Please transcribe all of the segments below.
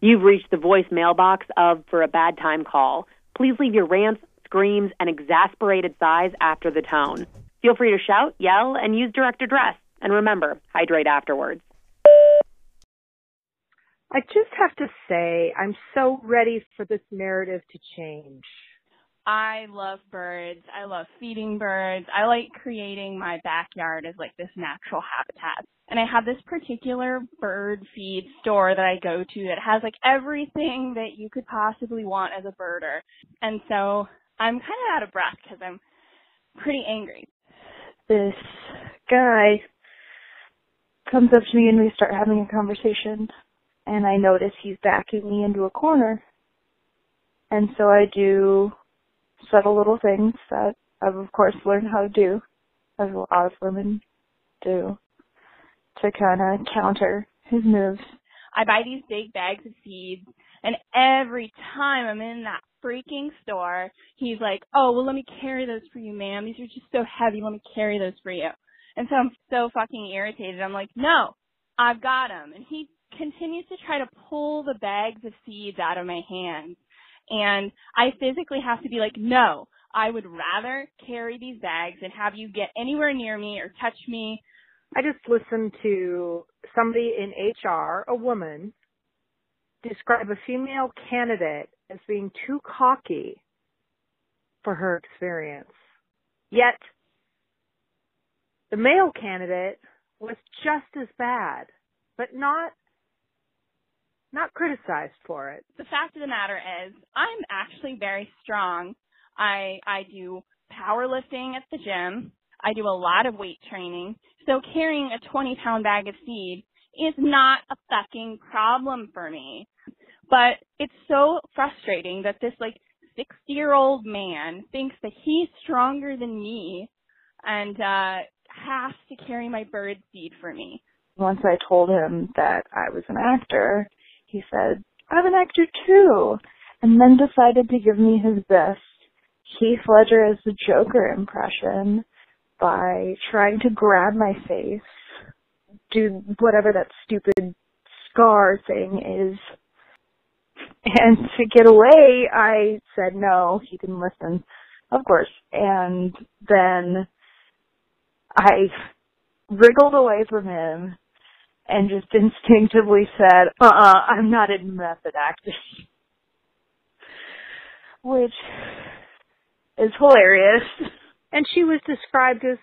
You've reached the voice mailbox of For a Bad Time Call. Please leave your rants, screams, and exasperated sighs after the tone. Feel free to shout, yell, and use direct address. And remember, hydrate afterwards. I just have to say, I'm so ready for this narrative to change. I love birds. I love feeding birds. I like creating my backyard as like this natural habitat. And I have this particular bird feed store that I go to that has like everything that you could possibly want as a birder. And so I'm kind of out of breath because I'm pretty angry. This guy comes up to me and we start having a conversation and I notice he's backing me into a corner. And so I do subtle little things that I've of course learned how to do, as a lot of women do, to kind of counter his moves. I buy these big bags of seeds, and every time I'm in that freaking store, he's like, "Oh, well, let me carry those for you, ma'am. These are just so heavy. Let me carry those for you." And so I'm so fucking irritated. I'm like, "No, I've got them." And he continues to try to pull the bags of seeds out of my hands. And I physically have to be like, no, I would rather carry these bags and have you get anywhere near me or touch me. I just listened to somebody in HR, a woman, describe a female candidate as being too cocky for her experience. Yet, the male candidate was just as bad, but not not criticized for it. The fact of the matter is, I'm actually very strong. I I do powerlifting at the gym. I do a lot of weight training. So carrying a 20 pound bag of seed is not a fucking problem for me. But it's so frustrating that this like 60 year old man thinks that he's stronger than me and uh has to carry my bird seed for me. Once I told him that I was an actor, he said, I'm an actor too, and then decided to give me his best Heath Ledger as the Joker impression by trying to grab my face, do whatever that stupid scar thing is. And to get away, I said no, he didn't listen, of course. And then I wriggled away from him and just instinctively said, uh-uh, I'm not in method acting. Which is hilarious. And she was described as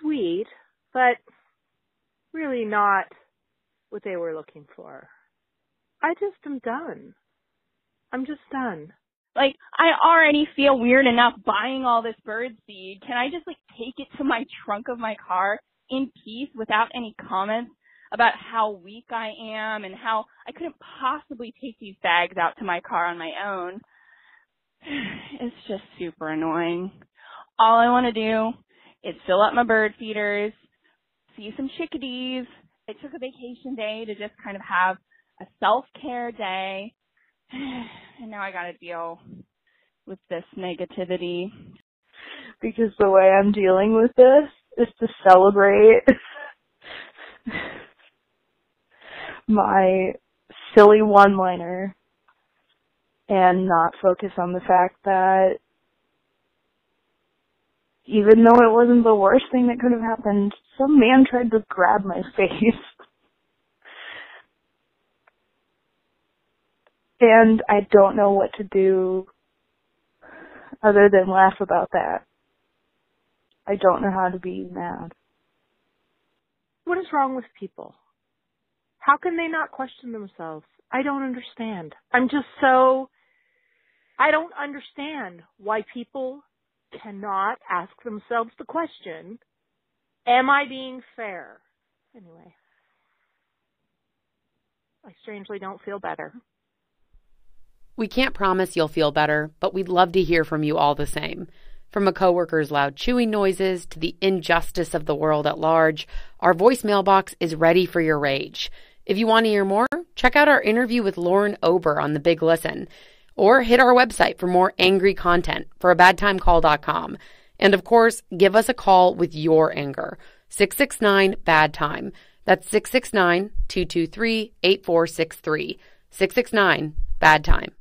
sweet, but really not what they were looking for. I just am done. I'm just done. Like, I already feel weird enough buying all this bird seed. Can I just like take it to my trunk of my car in peace without any comments about how weak I am and how I couldn't possibly take these bags out to my car on my own. It's just super annoying. All I want to do is fill up my bird feeders, see some chickadees. I took a vacation day to just kind of have a self-care day. And now I got to deal with this negativity. Because the way I'm dealing with this is to celebrate my silly one-liner and not focus on the fact that even though it wasn't the worst thing that could have happened, some man tried to grab my face. and I don't know what to do other than laugh about that. I don't know how to be mad. What is wrong with people? How can they not question themselves? I don't understand. I'm just so, I don't understand why people cannot ask themselves the question, am I being fair? Anyway, I strangely don't feel better. We can't promise you'll feel better, but we'd love to hear from you all the same. From a coworker's loud chewing noises to the injustice of the world at large, our voicemail box is ready for your rage. If you want to hear more, check out our interview with Lauren Ober on The Big Listen, or hit our website for more angry content for a badtimecall.com. And of course, give us a call with your anger. 669 bad time. That's 669 223 8463. 669 Bad Time.